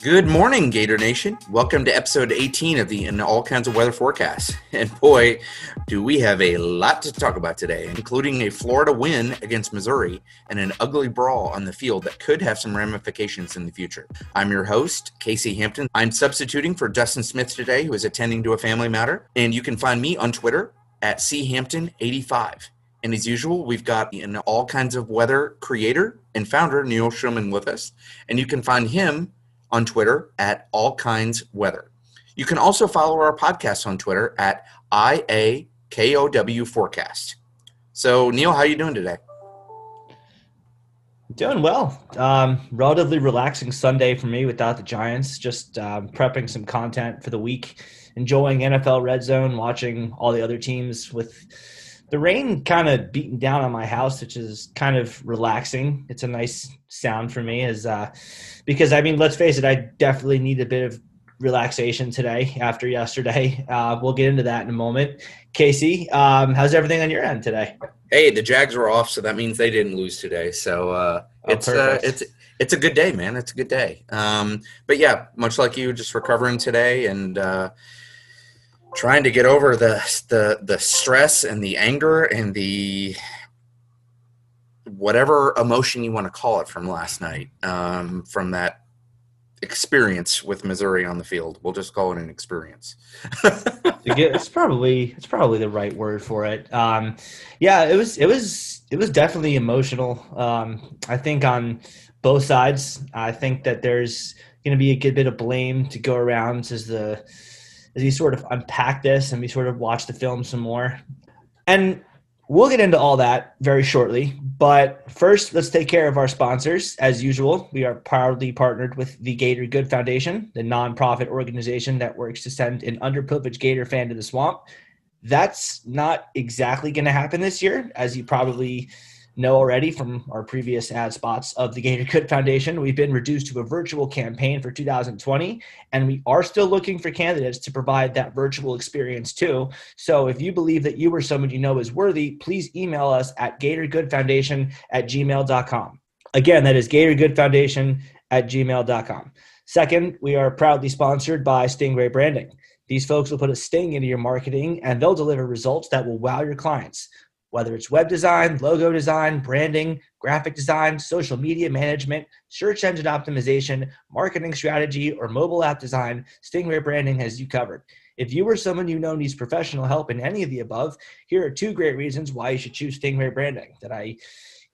Good morning, Gator Nation. Welcome to episode 18 of the In All Kinds of Weather Forecast. And boy, do we have a lot to talk about today, including a Florida win against Missouri and an ugly brawl on the field that could have some ramifications in the future. I'm your host, Casey Hampton. I'm substituting for Justin Smith today, who is attending to a family matter. And you can find me on Twitter at champton85. And as usual, we've got an all kinds of weather creator and founder, Neil Schulman, with us. And you can find him on Twitter at All Kinds Weather. You can also follow our podcast on Twitter at IAKOW Forecast. So, Neil, how are you doing today? Doing well. Um, relatively relaxing Sunday for me without the Giants. Just um, prepping some content for the week, enjoying NFL Red Zone, watching all the other teams with the rain kind of beating down on my house, which is kind of relaxing. It's a nice sound for me, as uh, because I mean, let's face it, I definitely need a bit of relaxation today after yesterday. Uh, we'll get into that in a moment. Casey, um, how's everything on your end today? Hey, the Jags were off, so that means they didn't lose today. So uh, oh, it's uh, it's it's a good day, man. It's a good day. Um, but yeah, much like you, just recovering today and uh, trying to get over the the the stress and the anger and the whatever emotion you want to call it from last night um, from that experience with Missouri on the field. We'll just call it an experience. it's probably it's probably the right word for it. Um, yeah, it was it was it was definitely emotional. Um, I think on both sides. I think that there's going to be a good bit of blame to go around as the as we sort of unpack this and we sort of watch the film some more. And we'll get into all that very shortly. But first, let's take care of our sponsors. As usual, we are proudly partnered with the Gator Good Foundation, the nonprofit organization that works to send an underprivileged Gator fan to the swamp. That's not exactly going to happen this year, as you probably know already from our previous ad spots of the Gator Good Foundation, we've been reduced to a virtual campaign for 2020, and we are still looking for candidates to provide that virtual experience too. So if you believe that you or someone you know is worthy, please email us at gatorgoodfoundation at gmail.com. Again, that is gatorgoodfoundation at gmail.com. Second, we are proudly sponsored by Stingray Branding. These folks will put a sting into your marketing and they'll deliver results that will wow your clients whether it's web design, logo design, branding, graphic design, social media management, search engine optimization, marketing strategy, or mobile app design, Stingray Branding has you covered. If you or someone you know needs professional help in any of the above, here are two great reasons why you should choose Stingray Branding that I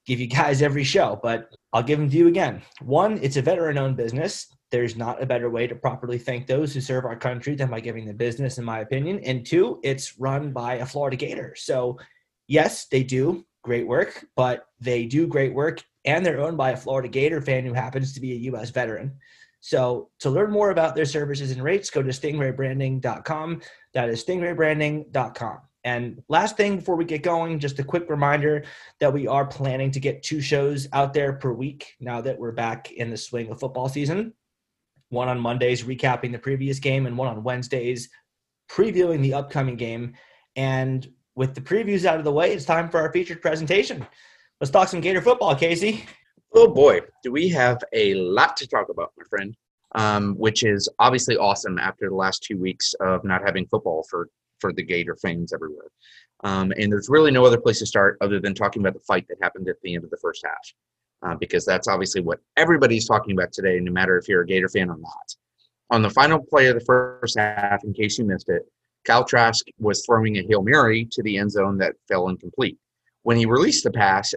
give you guys every show, but I'll give them to you again. One, it's a veteran owned business. There's not a better way to properly thank those who serve our country than by giving the business, in my opinion. And two, it's run by a Florida Gator. So yes, they do great work, but they do great work and they're owned by a Florida Gator fan who happens to be a U.S. veteran. So to learn more about their services and rates, go to stingraybranding.com. That is stingraybranding.com. And last thing before we get going, just a quick reminder that we are planning to get two shows out there per week now that we're back in the swing of football season. One on Mondays, recapping the previous game, and one on Wednesdays, previewing the upcoming game. And with the previews out of the way, it's time for our featured presentation. Let's talk some Gator football, Casey. Oh boy, do we have a lot to talk about, my friend. Um, which is obviously awesome after the last two weeks of not having football for for the Gator fans everywhere. Um, and there's really no other place to start other than talking about the fight that happened at the end of the first half, uh, because that's obviously what everybody's talking about today, no matter if you're a Gator fan or not. On the final play of the first half, in case you missed it, Kyle Trask was throwing a Hail Mary to the end zone that fell incomplete. When he released the pass,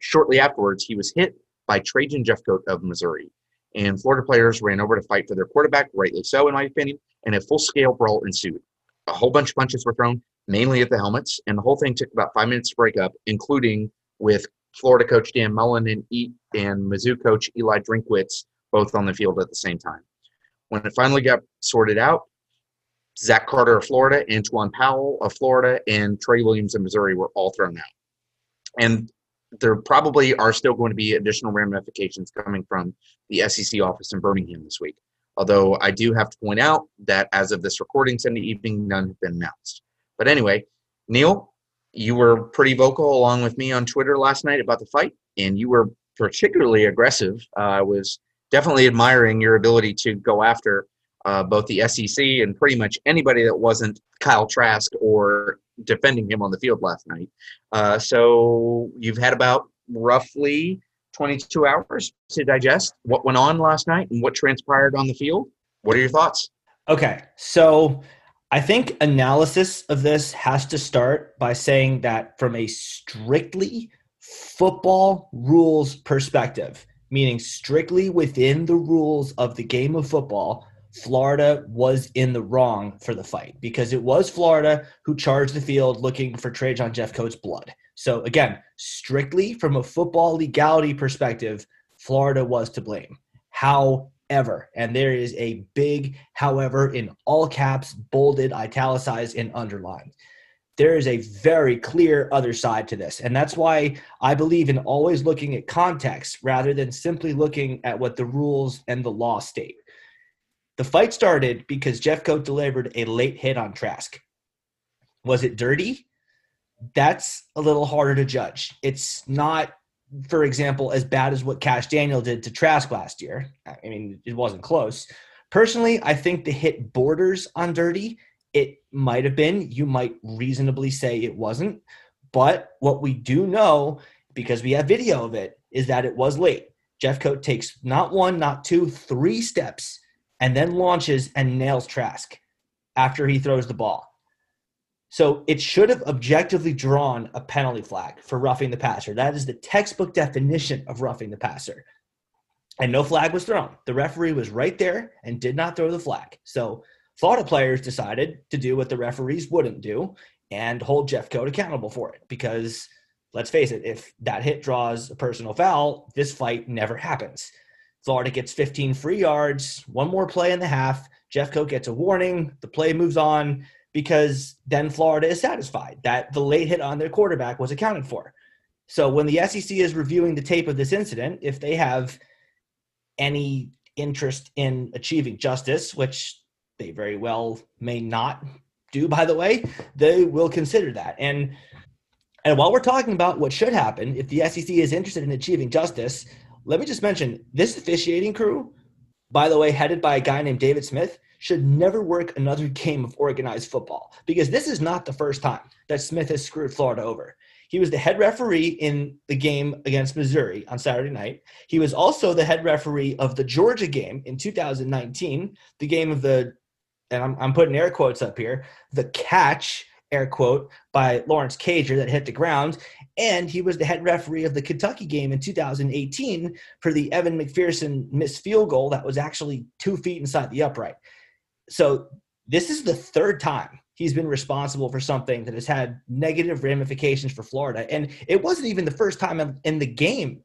shortly afterwards, he was hit by Trajan Jeffcoat of Missouri. And Florida players ran over to fight for their quarterback, rightly so, in my opinion, and a full scale brawl ensued. A whole bunch of punches were thrown, mainly at the helmets, and the whole thing took about five minutes to break up, including with Florida coach Dan Mullen and, e- and Mizzou coach Eli Drinkwitz both on the field at the same time. When it finally got sorted out, Zach Carter of Florida, Antwuan Powell of Florida, and Trey Williams of Missouri were all thrown out. And there probably are still going to be additional ramifications coming from the SEC office in Birmingham this week. Although I do have to point out that as of this recording Sunday evening, none have been announced. But anyway, Neil, you were pretty vocal along with me on Twitter last night about the fight, and you were particularly aggressive. Uh, I was definitely admiring your ability to go after uh, both the SEC and pretty much anybody that wasn't Kyle Trask or defending him on the field last night. Uh, so you've had about roughly 22 hours to digest what went on last night and what transpired on the field. What are your thoughts? Okay, so I think analysis of this has to start by saying that from a strictly football rules perspective, meaning strictly within the rules of the game of football, Florida was in the wrong for the fight because it was Florida who charged the field looking for Trajan Jeffcoat's blood. So again, strictly from a football legality perspective, Florida was to blame. However, and there is a big however in all caps, bolded, italicized, and underlined. There is a very clear other side to this. And that's why I believe in always looking at context rather than simply looking at what the rules and the law state. The fight started because Jeffcoat delivered a late hit on Trask. Was it dirty? That's a little harder to judge. It's not, for example, as bad as what Cash Daniel did to Trask last year. I mean, it wasn't close. Personally, I think the hit borders on dirty. It might have been. You might reasonably say it wasn't. But what we do know, because we have video of it, is that it was late. Jeffcoat takes not one, not two, three steps and then launches and nails Trask after he throws the ball. So it should have objectively drawn a penalty flag for roughing the passer. That is the textbook definition of roughing the passer. And no flag was thrown. The referee was right there and did not throw the flag. So Florida players decided to do what the referees wouldn't do and hold Jeff Jeffcoat accountable for it because let's face it, if that hit draws a personal foul, this fight never happens. Florida gets 15 free yards, one more play in the half. Jeffcoat gets a warning. The play moves on because then Florida is satisfied that the late hit on their quarterback was accounted for. So when the SEC is reviewing the tape of this incident, if they have any interest in achieving justice, which they very well may not do, by the way, they will consider that. And and while we're talking about what should happen, if the SEC is interested in achieving justice, let me just mention this officiating crew, by the way, headed by a guy named David Smith, should never work another game of organized football because this is not the first time that Smith has screwed Florida over. He was the head referee in the game against Missouri on Saturday night. He was also the head referee of the Georgia game in 2019, the game of the, and I'm, I'm putting air quotes up here, the catch air quote, by Lawrence Cager that hit the ground. And he was the head referee of the Kentucky game in 2018 for the Evan McPherson missed field goal that was actually two feet inside the upright. So this is the third time he's been responsible for something that has had negative ramifications for Florida. And it wasn't even the first time in the game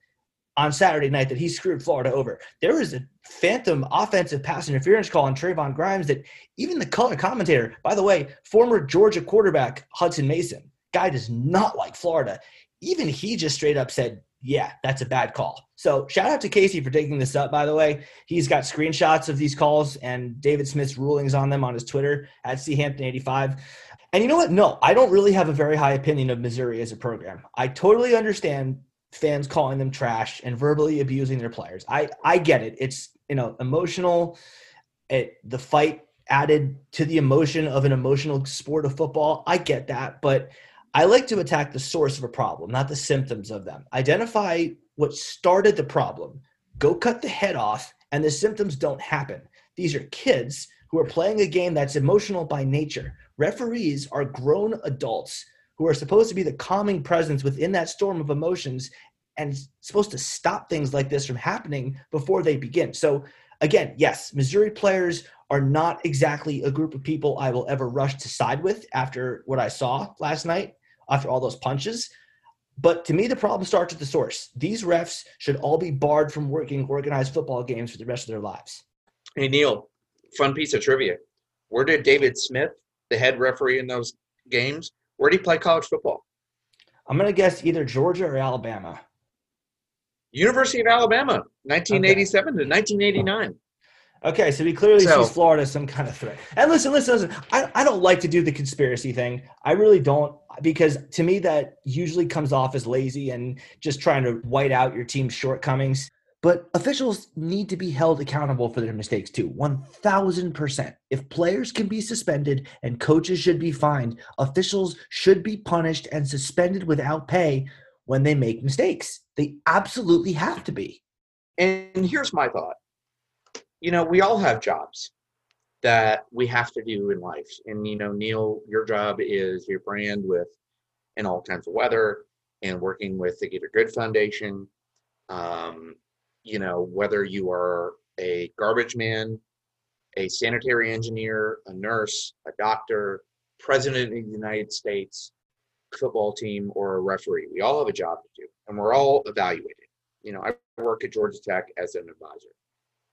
on Saturday night that he screwed Florida over. There was a phantom offensive pass interference call on Trevon Grimes that even the color commentator, by the way, former Georgia quarterback Hutson Mason, guy does not like Florida. Even he just straight up said, yeah, that's a bad call. So shout out to Casey for taking this up, by the way. He's got screenshots of these calls and David Smith's rulings on them on his Twitter at Hampton85. And you know what? No, I don't really have a very high opinion of Missouri as a program. I totally understand fans calling them trash and verbally abusing their players. I I get it. It's you know emotional. It the fight added to the emotion of an emotional sport of football. I get that, but I like to attack the source of a problem, not the symptoms of them. Identify what started the problem. Go cut the head off, and the symptoms don't happen. These are kids who are playing a game that's emotional by nature. Referees are grown adults who are supposed to be the calming presence within that storm of emotions and supposed to stop things like this from happening before they begin. So, again, yes, Missouri players are not exactly a group of people I will ever rush to side with after what I saw last night, after all those punches. But to me, the problem starts at the source. These refs should all be barred from working organized football games for the rest of their lives. Hey, Neil, fun piece of trivia. Where did David Smith, the head referee in those games, where did he play college football? I'm going to guess either Georgia or Alabama. University of Alabama, 1987 okay. to 1989. Okay, so he clearly so, sees Florida as some kind of threat. And listen, listen, listen. I, I don't like to do the conspiracy thing. I really don't, because to me, that usually comes off as lazy and just trying to white out your team's shortcomings. But officials need to be held accountable for their mistakes too, 1000%. If players can be suspended and coaches should be fined, officials should be punished and suspended without pay when they make mistakes. They absolutely have to be. And here's my thought you know, we all have jobs that we have to do in life. And, you know, Neil, your job is your brand with in all kinds of weather and working with the Gator Good Foundation. Um, you know, whether you are a garbage man, a sanitary engineer, a nurse, a doctor, president of the United States, football team, or a referee. We all have a job to do, and we're all evaluated. You know, I work at Georgia Tech as an advisor.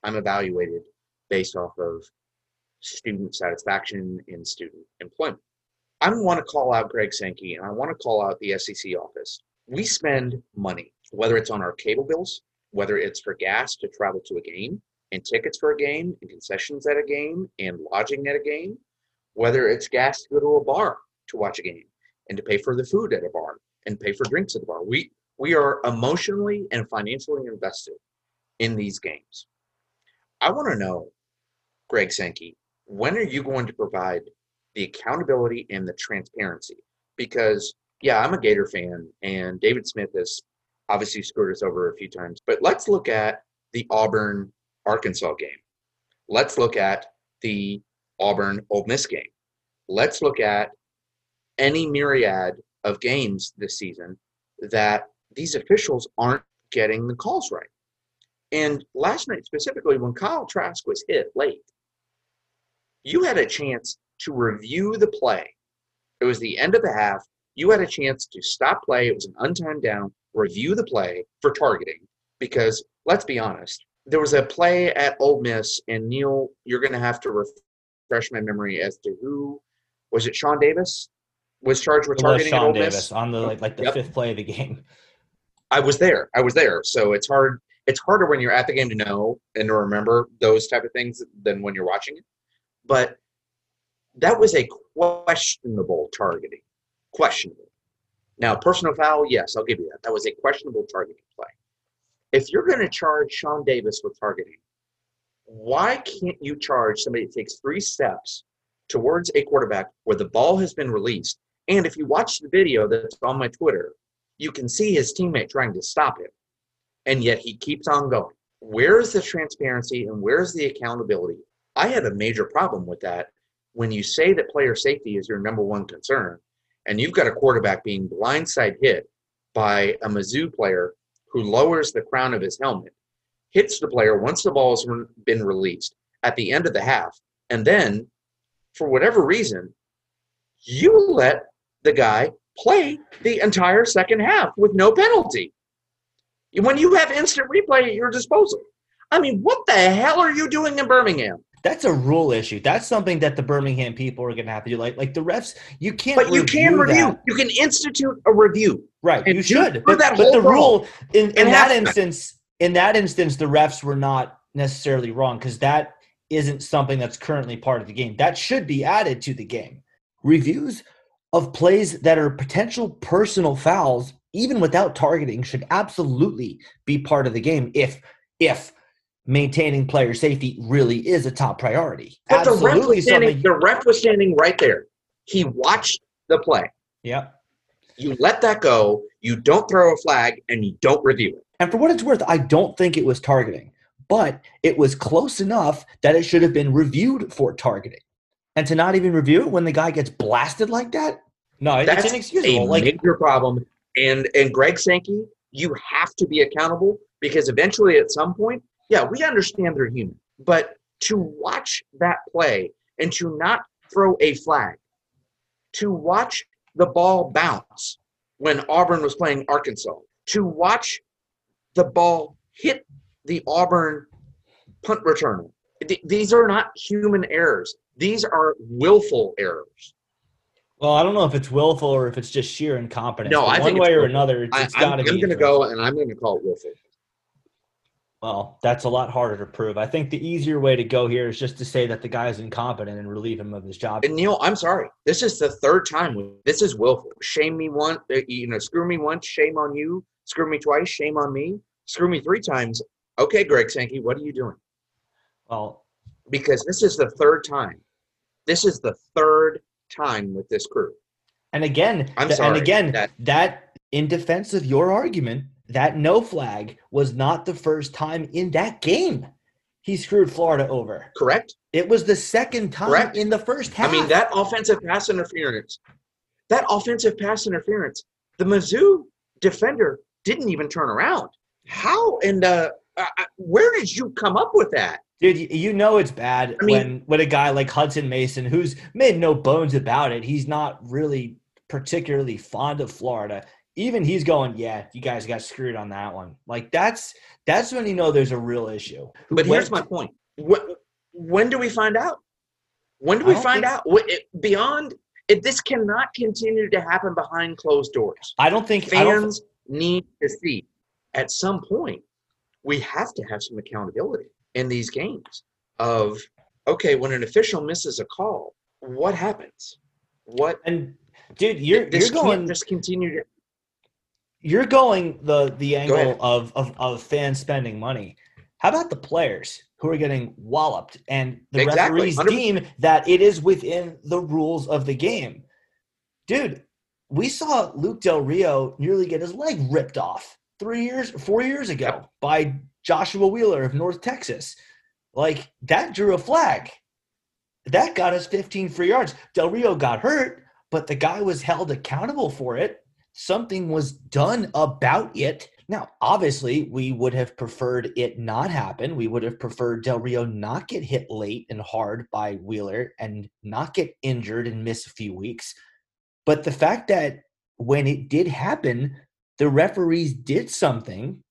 I'm evaluated based off of student satisfaction in student employment. I want to call out Greg Sankey and I want to call out the SEC office. We spend money, whether it's on our cable bills, whether it's for gas to travel to a game, and tickets for a game, and concessions at a game, and lodging at a game, whether it's gas to go to a bar to watch a game, and to pay for the food at a bar, and pay for drinks at the bar. We we are emotionally and financially invested in these games. I want to know, Greg Sankey, when are you going to provide the accountability and the transparency? Because yeah, I'm a Gator fan, and David Smith has obviously screwed us over a few times. But let's look at the Auburn Arkansas game. Let's look at the Auburn Ole Miss game. Let's look at any myriad of games this season that these officials aren't getting the calls right. And last night specifically, when Kyle Trask was hit late, you had a chance to review the play. It was the end of the half. You had a chance to stop play. It was an untimed down, review the play for targeting. Because let's be honest, there was a play at Ole Miss, and Neil, you're going to have to refresh my memory as to who was it. Shawn Davis was charged with targeting Shawn at Ole Davis Miss on the like, like the Yep. fifth play of the game. I was there. I was there. So it's hard. It's harder when you're at the game to know and to remember those type of things than when you're watching it. But that was a questionable targeting. Questionable. Now, personal foul, yes, I'll give you that. That was a questionable targeting play. If you're going to charge Shawn Davis with targeting, why can't you charge somebody that takes three steps towards a quarterback where the ball has been released? And if you watch the video that's on my Twitter, you can see his teammate trying to stop him, and yet he keeps on going. Where is the transparency and where's the accountability? I had a major problem with that when you say that player safety is your number one concern, and you've got a quarterback being blindside hit by a Mizzou player who lowers the crown of his helmet, hits the player once the ball has been released at the end of the half, and then, for whatever reason, you let the guy play the entire second half with no penalty. When you have instant replay at your disposal. I mean, what the hell are you doing in Birmingham? That's a rule issue. That's something that the Birmingham people are going to have to do. Like, like the refs, you can't. But you can review. that. You can institute a review. Right, you should. But, that but the rule in, in that instance, in that instance, the refs were not necessarily wrong because that isn't something that's currently part of the game. That should be added to the game. Reviews of plays that are potential personal fouls, even without targeting, should absolutely be part of the game. If if maintaining player safety really is a top priority, But the ref, absolutely was standing, something. the ref was standing right there. He watched the play. Yep. You let that go. You don't throw a flag, and you don't review it. And for what it's worth, I don't think it was targeting, but it was close enough that it should have been reviewed for targeting. And to not even review it when the guy gets blasted like that, no, it's That's inexcusable. a Like, major problem. And and Greg Sankey, you have to be accountable because eventually, at some point, yeah, we understand they're human, but to watch that play and to not throw a flag, to watch the ball bounce when Auburn was playing Arkansas, to watch the ball hit the Auburn punt returner. Th- These are not human errors. These are willful errors. well, I don't know if it's willful or if it's just sheer incompetence. No, I one way or willful. another, it's, it's got to be. I'm going to go and I'm going to call it willful. Well, that's a lot harder to prove. I think the easier way to go here is just to say that the guy is incompetent and relieve him of his job. And Neil, I'm sorry. This is the third time. This is willful. Shame me once, uh, you know, screw me once, shame on you. Screw me twice, shame on me. Screw me three times, Okay, Greg Sankey, what are you doing? Well, Because this is the third time. This is the third time with this crew. and again, I'm sorry. and again, that- that in defense of your argument, that no flag was not the first time in that game he screwed Florida over. correct? It was the second time Correct. in the first half. I mean, that offensive pass interference, that offensive pass interference, the Mizzou defender didn't even turn around. How and uh, uh, where did you come up with that? Dude, you know it's bad I mean- when when a guy like Hutson Mason, who's made no bones about it, he's not really particularly fond of Florida. Even he's going, yeah, you guys got screwed on that one. Like that's that's when you know there's a real issue. But here's my point. When, when do we find out? When do we find think- out? What- it- Beyond it, this cannot continue to happen behind closed doors. I don't think I don't, Fans need to see. At some point, we have to have some accountability in these games. Of okay, when an official misses a call, what happens? What and dude, you're this you're going just continue to you're going the the angle of, of of fans spending money. How about the players who are getting walloped and the Exactly, referees 100%. deem that it is within the rules of the game? Dude, we saw Luke Del Rio nearly get his leg ripped off three years, four years ago Yep. by Joshua Wheeler of North Texas. Like that drew a flag. That got us 15 free yards. Del Rio got hurt, but the guy was held accountable for it something was done about it. Now, obviously, we would have preferred it not happen. We would have preferred Del Rio not get hit late and hard by Wheeler and not get injured and miss a few weeks. But the fact that when it did happen, the referees did something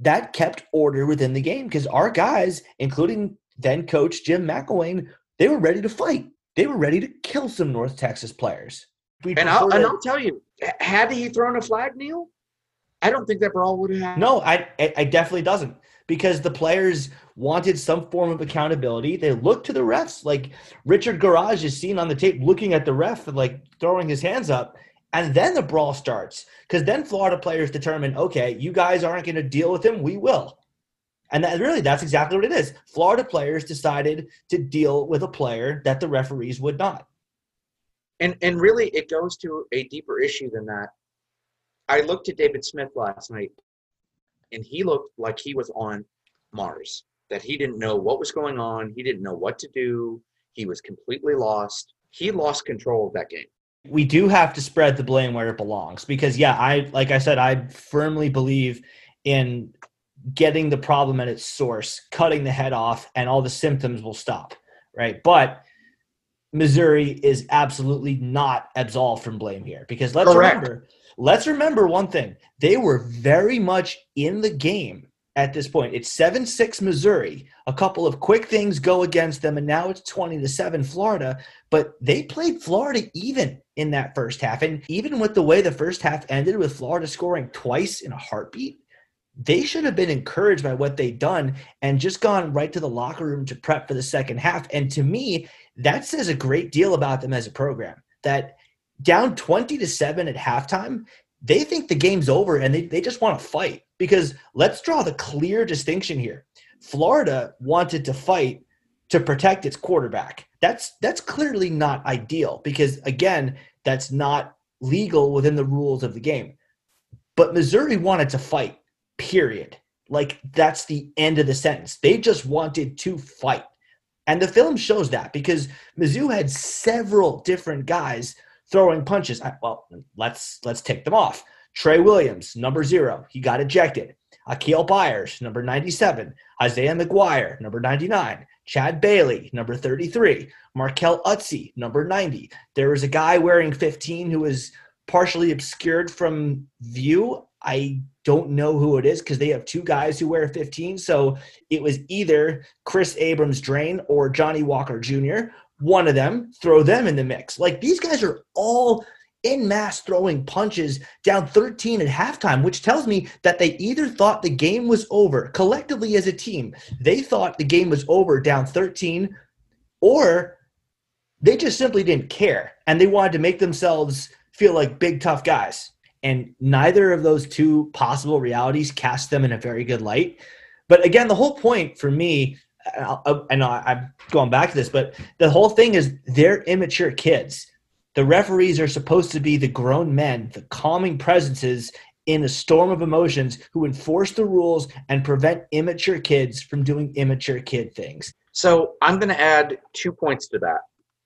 that kept order within the game because our guys, including then coach Jim McElwain, they were ready to fight. They were ready to kill some North Texas players. We and I'll, and I'll tell you, had he thrown a flag, Neil, I don't think that brawl would have happened. No, I, I I definitely doesn't because the players wanted some form of accountability. They looked to the refs, like Richard Gouraige is seen on the tape looking at the ref and like throwing his hands up, and then the brawl starts because then Florida players determine, okay, you guys aren't going to deal with him, we will, and that really that's exactly what it is. Florida players decided to deal with a player that the referees would not. And and really, it goes to a deeper issue than that. I looked at David Smith last night, and he looked like he was on Mars. That he didn't know what was going on. He didn't know what to do. He was completely lost. He lost control of that game. we do have to spread the blame where it belongs because yeah i like i said i firmly believe in getting the problem at its source cutting the head off and all the symptoms will stop right but missouri is absolutely not absolved from blame here because let's Correct. remember let's remember one thing they were very much in the game at this point it's 7-6 missouri a couple of quick things go against them and now it's 20 to 7 florida but they played Florida even in that first half. And even with the way the first half ended, with Florida scoring twice in a heartbeat, they should have been encouraged by what they'd done and just gone right to the locker room to prep for the second half. And to me, that says a great deal about them as a program. That down 20 to 7 at halftime, they think the game's over and they, they just want to fight. Because let's draw the clear distinction here. Florida wanted to fight to protect its quarterback. That's that's clearly not ideal because again, that's not legal within the rules of the game. But Missouri wanted to fight. Period. Like that's the end of the sentence. They just wanted to fight. And the film shows that because Mizzou had several different guys throwing punches. I, well, let's let's take them off. Trey Williams, number zero, he got ejected. Akial Byers, number 97. Isaiah McGuire, number 99. Chad Bailey, number 33. Markell Utsey, number 90. There was a guy wearing 15 who was partially obscured from view. I don't know who it is because they have two guys who wear 15. So it was either Chris Abrams-Draine or Johnny Walker Jr. One of them, throw them in the mix. Like these guys are all in mass throwing punches down 13 at halftime, which tells me that they either thought the game was over collectively as a team. They thought the game was over down 13, or they just simply didn't care and they wanted to make themselves feel like big, tough guys. And neither of those two possible realities cast them in a very good light. But again, the whole point for me, and I'm going back to this, but the whole thing is they're immature kids. The referees are supposed to be the grown men, the calming presences in a storm of emotions who enforce the rules and prevent immature kids from doing immature kid things. So I'm going to add two points to that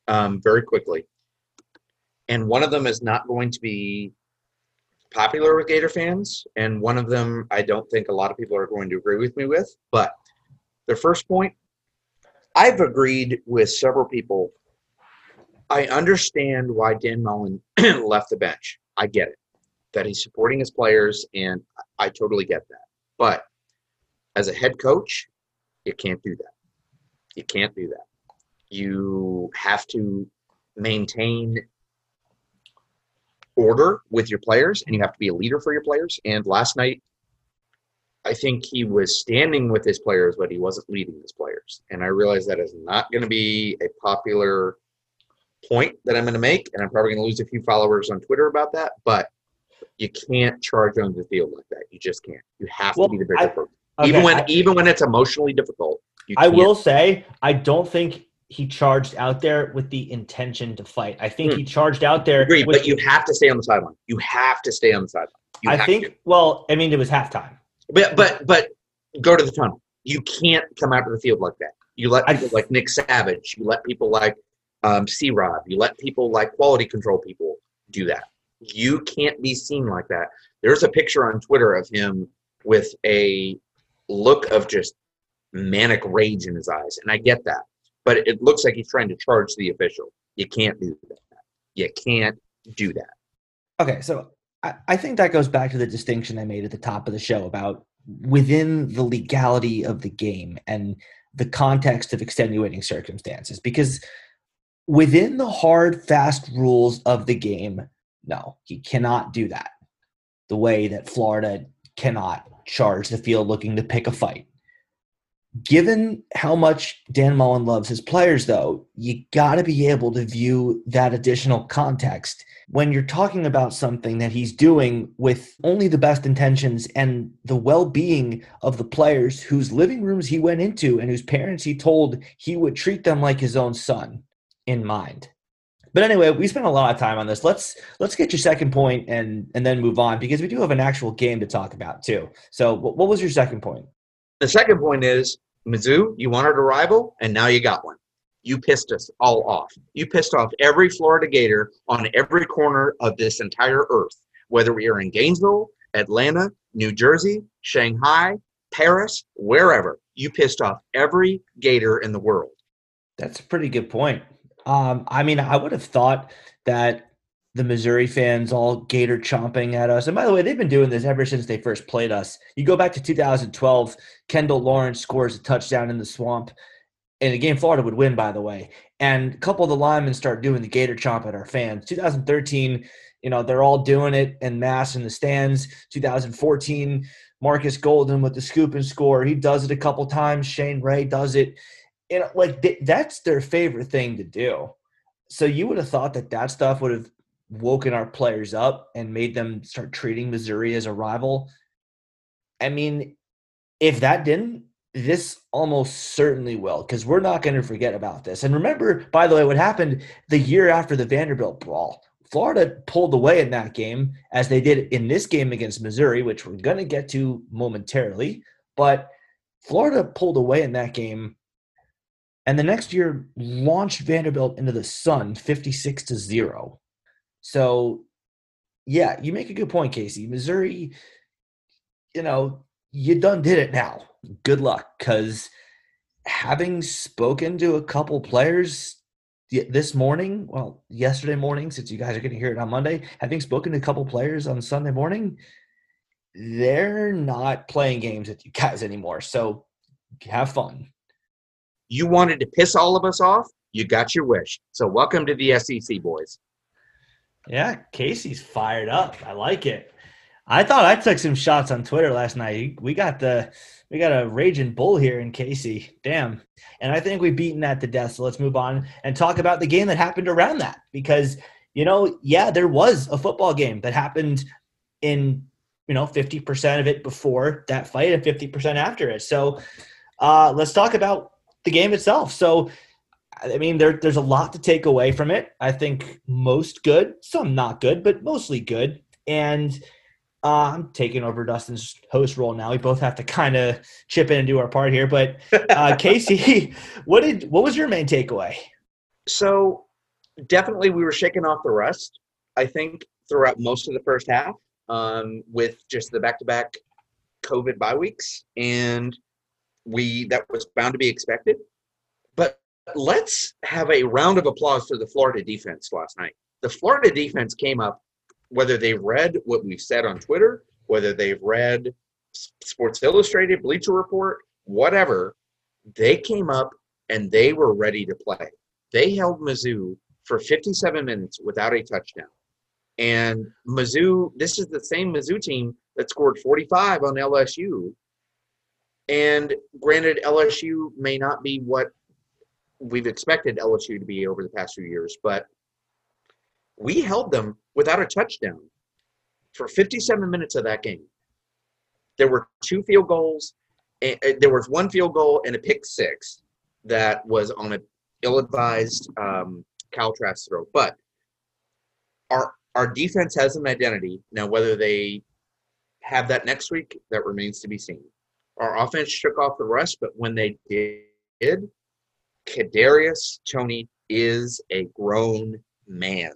um, very quickly. And one of them is not going to be popular with Gator fans, and one of them I don't think a lot of people are going to agree with me with. But the first point, I've agreed with several people. I understand why Dan Mullen left the bench. I get it. That he's supporting his players, and I totally get that. But as a head coach, you can't do that. You can't do that. You have to maintain order with your players and you have to be a leader for your players. And last night, I think he was standing with his players, but he wasn't leading his players. And I realize that is not going to be a popular point that I'm going to make. And I'm probably going to lose a few followers on Twitter about that. But you can't charge on the field like that. You just can't. You have well, to be the bigger person. Okay, even when I, even when it's emotionally difficult. I will say I don't think he charged out there with the intention to fight. I think hmm. he charged out there. Agree, but you have to stay on the sideline. You have to stay on the sideline. You I think. To. Well, I mean, it was halftime. But but but go to the tunnel. You can't come out to the field like that. You let people I, like Nick Savage. You let people like um, C. Rob. You let people like quality control people do that. You can't be seen like that. There's a picture on Twitter of him with a look of just manic rage in his eyes, and I get that but it looks like he's trying to charge the official. You can't do that. You can't do that. Okay, so I, I think that goes back to the distinction I made at the top of the show about within the legality of the game and the context of extenuating circumstances. Because within the hard, fast rules of the game, no, he cannot do that. The way that Florida cannot charge the field looking to pick a fight given how much Dan Mullen loves his players, though, you got to be able to view that additional context when you're talking about something that he's doing with only the best intentions and the well being of the players whose living rooms he went into and whose parents he told he would treat them like his own son in mind. But anyway, we spent a lot of time on this. Let's let's get your second point and and then move on because we do have an actual game to talk about too. So, what was your second point? The second point is Mizzou, you wanted a rival, and now you got one. You pissed us all off. You pissed off every Florida Gator on every corner of this entire earth, whether we are in Gainesville, Atlanta, New Jersey, Shanghai, Paris, wherever. You pissed off every Gator in the world. That's a pretty good point. Um, I mean, I would have thought that the Missouri fans all gator chomping at us. And by the way, they've been doing this ever since they first played us. You go back to 2012, Kendial Lawrence scores a touchdown in the swamp And a game Florida would win, by the way. And a couple of the linemen start doing the gator chomp at our fans. 2013, you know, they're all doing it in mass in the stands. 2014, Marcus Golden with the scoop and score. He does it a couple times. Shane Ray does it. You know, like that's their favorite thing to do. So you would have thought that that stuff would have woken our players up and made them start treating Missouri as a rival. I mean, if that didn't, this almost certainly will, because we're not going to forget about this. And remember, by the way, what happened the year after the Vanderbilt brawl. Florida pulled away in that game, as they did in this game against Missouri, which we're going to get to momentarily. But Florida pulled away in that game, and the next year launched Vanderbilt into the sun 56 to 0. So, yeah, you make a good point, Casey. Missouri, you know, you done did it now. Good luck, because having spoken to a couple players this morning, well, yesterday morning, since you guys are going to hear it on Monday, having spoken to a couple players on Sunday morning, they're not playing games with you guys anymore. So have fun. You wanted to piss all of us off? You got your wish. So welcome to the SEC, boys. Yeah, Casey's fired up. I like it. I thought I took some shots on Twitter last night. We got the we got a raging bull here in Casey. Damn. And I think we've beaten that to death. So let's move on and talk about the game that happened around that. Because, you know, yeah, there was a football game that happened in you know, 50% of it before that fight and 50% after it. So uh, let's talk about the game itself. So, I mean, there, there's a lot to take away from it. I think most good, some not good, but mostly good. And uh, I'm taking over Dustin's host role now. We both have to kind of chip in and do our part here. But uh, Casey, what did what was your main takeaway? So definitely, we were shaking off the rust. I think throughout most of the first half, um, with just the back-to-back COVID bye weeks, and we that was bound to be expected. Let's have a round of applause for the Florida defense last night. The Florida defense came up, whether they read what we said on Twitter, whether they've read Sports Illustrated, Bleacher Report, whatever, they came up and they were ready to play. They held Mizzou for 57 minutes without a touchdown. And Mizzou, this is the same Mizzou team that scored 45 on LSU. And granted, LSU may not be what we've expected LSU to be over the past few years, but we held them without a touchdown for 57 minutes of that game. There were two field goals. And there was one field goal and a pick six that was on an ill-advised um, Kyle Trask throw. But our our defense has an identity now. Whether they have that next week, that remains to be seen. Our offense shook off the rust, but when they did, Kadarius Toney is a grown man.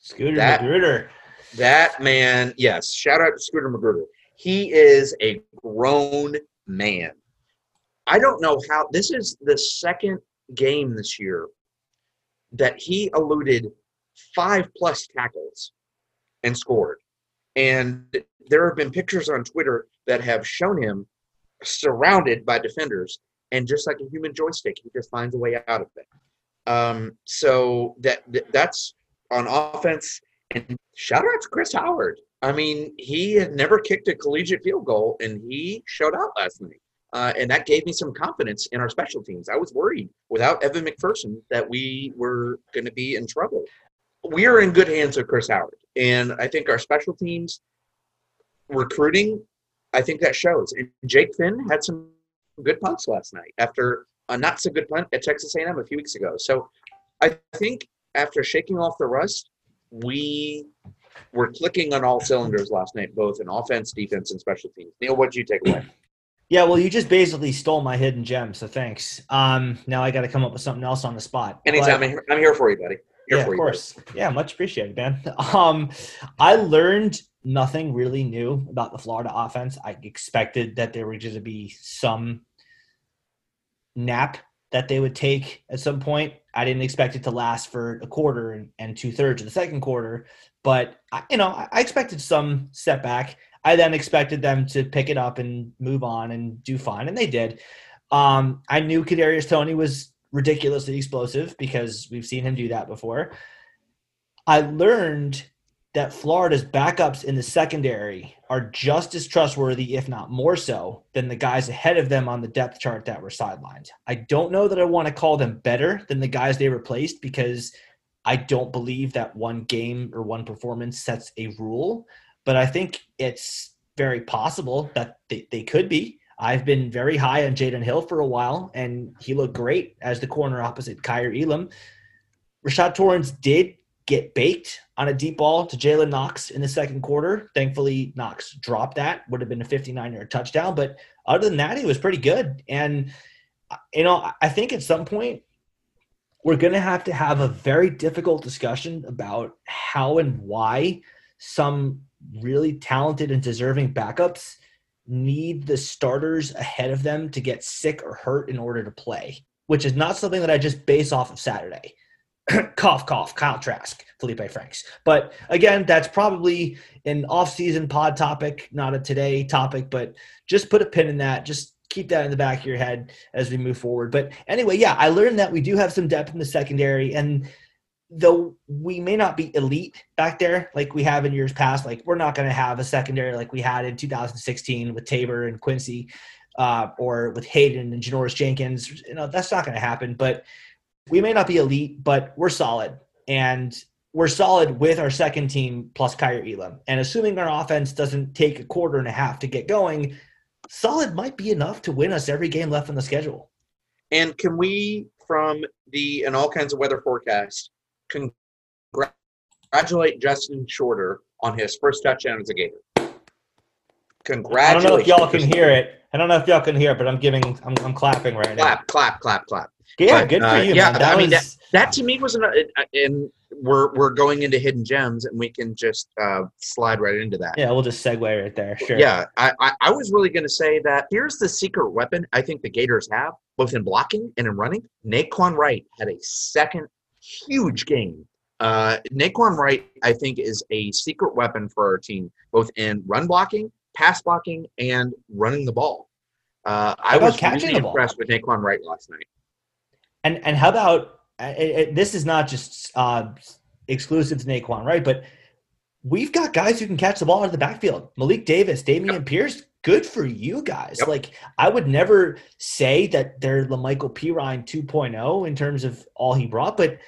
Scooter that, Magruder. That man, yes. Shout out to Scooter Magruder. He is a grown man. I don't know how this is the second game this year that he eluded five plus tackles and scored. And there have been pictures on Twitter that have shown him surrounded by defenders, and just like a human joystick, he just finds a way out of it. Um, so that that's on offense. And shout out to Chris Howard. I mean, he had never kicked a collegiate field goal, and he showed out last night. Uh, and that gave me some confidence in our special teams. I was worried without Evan McPherson that we were going to be in trouble. We are in good hands with Chris Howard, and I think our special teams recruiting, I think that shows. And Jake Finn had some good punts last night after a not so good punt at Texas A&M a few weeks ago. So I think after shaking off the rust, we were clicking on all cylinders last night, both in offense, defense, and special teams. Neil, what did you take away? Yeah, well, you just basically stole my hidden gem, so thanks. Um, now I got to come up with something else on the spot. Anytime, but, I'm, here, for you, buddy. Here yeah, of course. Buddy. Yeah, much appreciated, man. Um, I learned nothing really new about the Florida offense. I expected that there would just be some nap that they would take at some point. I didn't expect it to last for a quarter and, and two thirds of the second quarter, but I, you know, I expected some setback. I then expected them to pick it up and move on and do fine, and they did. Um, I knew Kadarius Toney was ridiculously explosive because we've seen him do that before. I learned that Florida's backups in the secondary are just as trustworthy, if not more so, than the guys ahead of them on the depth chart that were sidelined. I don't know that I want to call them better than the guys they replaced because I don't believe that one game or one performance sets a rule but I think it's very possible that they, they could be. I've been very high on Jaydon Hill for a while, and he looked great as the corner opposite Kaiir Elam. Rashad Torrence did get baked on a deep ball to Jalen Knox in the second quarter. Thankfully, Knox dropped that. Would have been a 59 yard touchdown. But other than that, he was pretty good. And, you know, I think at some point, we're going to have to have a very difficult discussion about how and why some really talented and deserving backups need the starters ahead of them to get sick or hurt in order to play, which is not something that I just base off of Saturday. cough, cough, Kyle Trask, Feleipe Franks. But again, that's probably an off-season pod topic, not a today topic, but just put a pin in that. Just keep that in the back of your head as we move forward. But anyway, yeah, I learned that we do have some depth in the secondary and though we may not be elite back there like we have in years past, like we're not going to have a secondary like we had in 2016 with Tabor and Quincy, uh, or with Haden and Janoris Jenkins. You know, that's not going to happen. But we may not be elite, but we're solid. And we're solid with our second team plus Kaiir Elam. And assuming our offense doesn't take a quarter and a half to get going, solid might be enough to win us every game left on the schedule. And can we, from the and all kinds of weather forecast, congratulate Justin Shorter on his first touchdown as a Gator? Congratulations! I don't know if y'all can hear it. I don't know if y'all can hear it, but I'm giving, I'm, I'm clapping right clap, now. Clap, clap, clap, clap. Yeah, but, good for uh, you. Yeah, I was... mean that, that to me was an, and we're we're going into hidden gems, and we can just uh, slide right into that. Yeah, we'll just segue right there. Sure. Yeah, I I, I was really going to say that here's the secret weapon I think the Gators have, both in blocking and in running. Nay'Quan Wright had a second huge game. Uh, Nay'Quan Wright, I think, is a secret weapon for our team, both in run blocking, pass blocking, and running the ball. Uh, I was really impressed with Nay'Quan Wright last night. And and how about it, it, this is not just uh, exclusive to Nay'Quan, right? But we've got guys who can catch the ball out of the backfield. Malik Davis, Dameon yep. Pierce, good for you guys. Yep. Like I would never say that they're La'Mical Perine 2.0 in terms of all he brought, but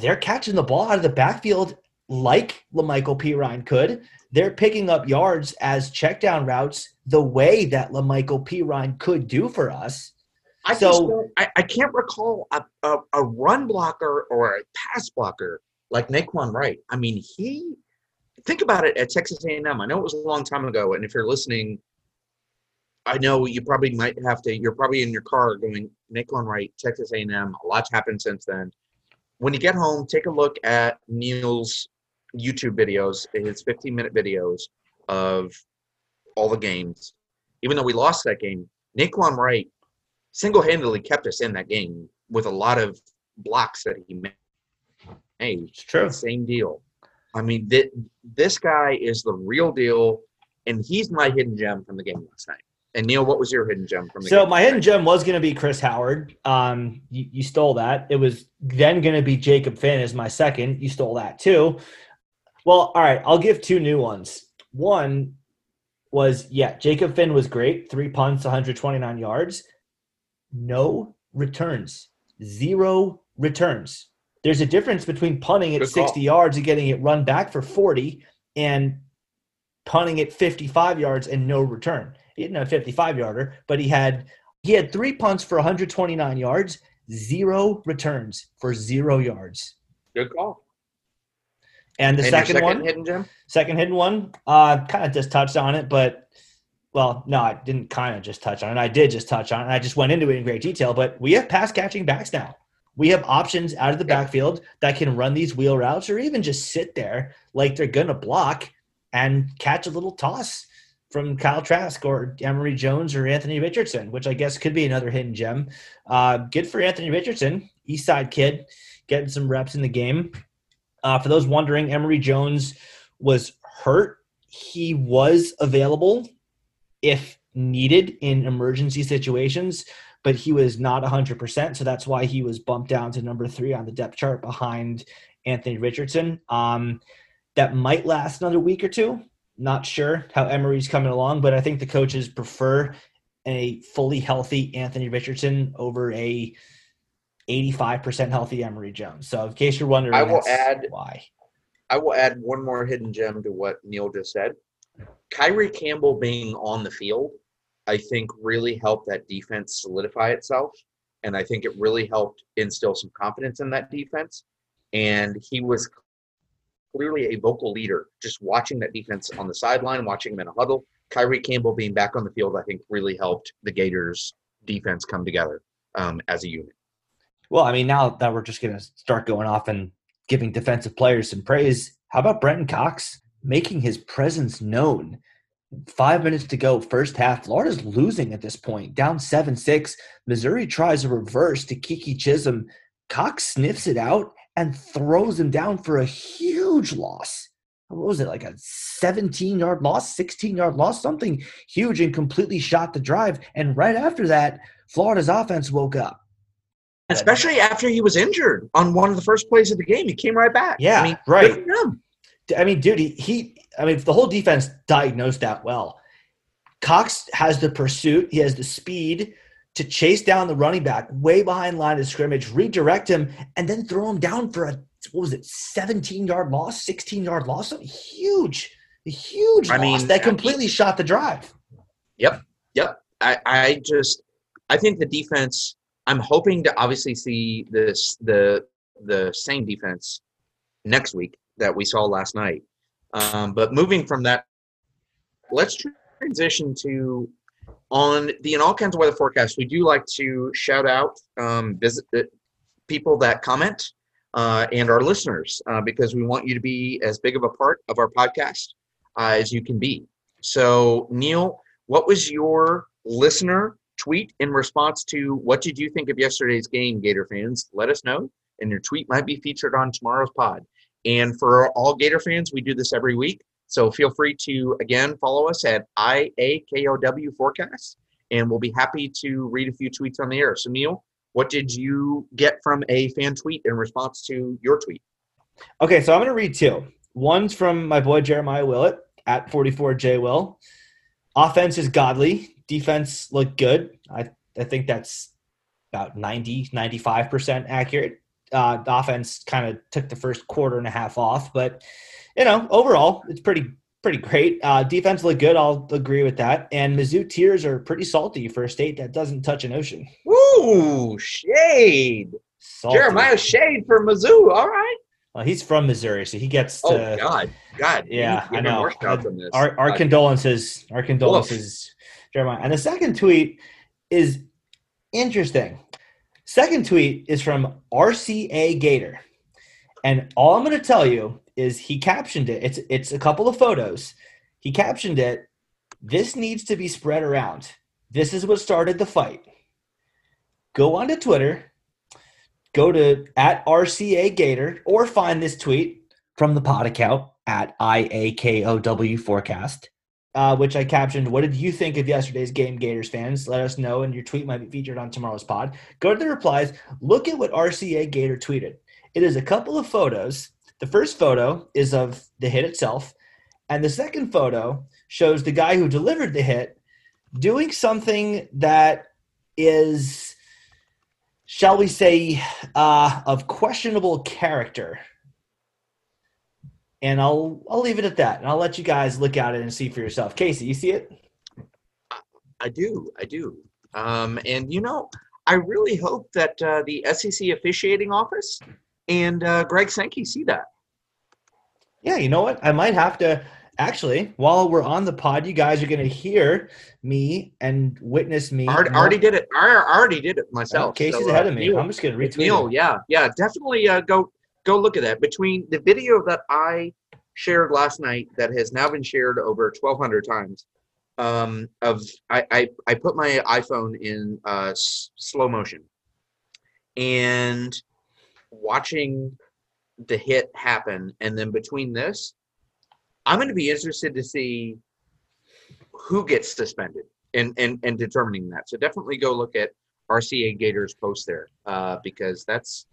they're catching the ball out of the backfield like La'Mical Perine could. They're picking up yards as check down routes the way that La'Mical Perine could do for us. I so I, I, can't recall a, a, a, run blocker or a pass blocker like Nay'Quan Wright. I mean, he think about it at Texas A&M. I know it was a long time ago, and if you're listening, I know you probably might have to. You're probably in your car going Nay'Quan Wright, Texas A&M. A lot's happened since then. When you get home, take a look at Neil's YouTube videos, his 15 minute videos of all the games. Even though we lost that game, Nay'Quan Wright single handedly kept us in that game with a lot of blocks that he made. It's true. Same deal. I mean, th- this guy is the real deal, and he's my hidden gem from the game last night. And Neil, what was your hidden gem from the so game? my hidden gem was going to be Chris Howard. Um, you, you stole that. It was then going to be Jacob Finn as my second. You stole that too. Well, all right. I'll give two new ones. One was yeah, Jacob Finn was great. Three punts, 129 yards no returns, zero returns. There's a difference between punting at 60 yards and getting it run back for 40 and punting at 55 yards and no return. He didn't have a 55 yarder, but he had he had three punts for 129 yards, zero returns for zero yards. Good call. And the and second, second, one, hidden gem? second hidden one, uh, kind of just touched on it, but well, no, I didn't kind of just touch on it. I did just touch on it. I just went into it in great detail, but we have pass catching backs now. We have options out of the backfield that can run these wheel routes or even just sit there like they're going to block and catch a little toss from Kyle Trask or Emory Jones or Anthony Richardson, which I guess could be another hidden gem. Uh, good for Anthony Richardson, East Side kid, getting some reps in the game. Uh, for those wondering, Emory Jones was hurt. He was available if needed in emergency situations, but he was not 100%. So that's why he was bumped down to number three on the depth chart behind Anthony Richardson. Um, that might last another week or two. Not sure how Emory's coming along, but I think the coaches prefer a fully healthy Anthony Richardson over a 85% healthy Emory Jones. So in case you're wondering, I will add why. I will add one more hidden gem to what Neil just said. Kyree Campbell being on the field, I think really helped that defense solidify itself. And I think it really helped instill some confidence in that defense. And he was clearly a vocal leader, just watching that defense on the sideline, watching him in a huddle. Kyree Campbell being back on the field, I think really helped the Gators defense come together um, as a unit. Well, I mean, now that we're just going to start going off and giving defensive players some praise, how about Brenton Cox? Making his presence known. Five minutes to go, first half. Florida's losing at this point, down 7 6. Missouri tries a reverse to Keke Chism. Cox sniffs it out and throws him down for a huge loss. What was it, like a 17 yard loss, 16 yard loss, something huge and completely shot the drive. And right after that, Florida's offense woke up. Especially after he was injured on one of the first plays of the game. He came right back. Yeah, I mean, right. I mean, dude, he, he I mean, the whole defense diagnosed that well. Cox has the pursuit, he has the speed to chase down the running back way behind line of scrimmage, redirect him, and then throw him down for a what was it, 17 yard loss, 16 yard loss, Something huge, huge I loss mean, that completely shot the drive. Yep, yep. I, I just I think the defense. I'm hoping to obviously see this the the same defense next week that we saw last night. Um, but moving from that, let's transition to on the in all kinds of weather forecasts. We do like to shout out um, visit uh, people that comment uh, and our listeners uh, because we want you to be as big of a part of our podcast uh, as you can be. So Neil, what was your listener tweet in response to what did you think of yesterday's game, Gator fans? Let us know, and your tweet might be featured on tomorrow's pod. And for all Gator fans, we do this every week. So feel free to, again, follow us at IAKOW Forecast, and we'll be happy to read a few tweets on the air. So, Neil, what did you get from a fan tweet in response to your tweet? Okay, so I'm going to read two. One's from my boy Jeremiah Willett at 44J Will. Offense is godly. Defense looked good. I, I think that's about 90, 95% accurate. Uh, the offense kind of took the first quarter and a half off, but you know, overall, it's pretty pretty great. Uh, defense looked good. I'll agree with that. And Mizzou tears are pretty salty for a state that doesn't touch an ocean. Ooh, shade. Salty. Jeremiah Shade for Mizzou. All right. Well, he's from Missouri, so he gets Oh to. God, God. Yeah, I know. more shots on this. Our, our God. condolences, our condolences, Jeremiah. And the second tweet is interesting. Second tweet is from RCA Gator, and all I'm going to tell you is he captioned it. It's it's a couple of photos. He captioned it. This needs to be spread around. This is what started the fight. Go onto Twitter, go to at RCA Gator, or find this tweet from the pod account at IAKOW Forecast, uh, which I captioned. What did you think of yesterday's game, Gators fans? Let us know, and your tweet might be featured on tomorrow's pod. Go to the replies. Look at what RCA Gator tweeted. It is a couple of photos. The first photo is of the hit itself, and the second photo shows the guy who delivered the hit doing something that is, shall we say, uh, of questionable character and I'll I'll leave it at that, and I'll let you guys look at it and see for yourself. Casey, you see it? I do, I do. Um, and you know, I really hope that uh, the SEC officiating office and uh, Greg Sankey see that. Yeah, you know what? I might have to actually. While we're on the pod, you guys are going to hear me and witness me. I already, already did it. I already did it myself. Oh, Casey's So, uh, ahead of me. Neil- I'm just going to retweet. Neil, it. yeah, yeah, definitely uh, go go look at that. Between the video that I shared last night that has now been shared over 1,200 times, um, of I, I I put my iPhone in uh, s- slow motion, and watching the hit happen, and then between this, I'm going to be interested to see who gets suspended and and and determining that. So definitely go look at RCA Gators post there uh, because that's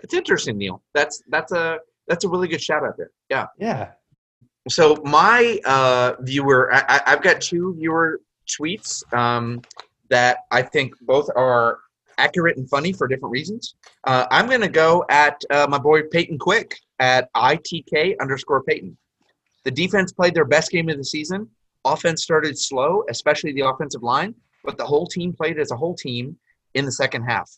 that's interesting, Neil. That's that's a that's a really good shout out there. Yeah. Yeah. So my uh, viewer, I, I've got two viewer tweets um, that I think both are accurate and funny for different reasons. Uh, I'm going to go at uh, my boy Peyton Quick at ITK underscore Peyton. The defense played their best game of the season. Offense started slow, especially the offensive line, but the whole team played as a whole team in the second half.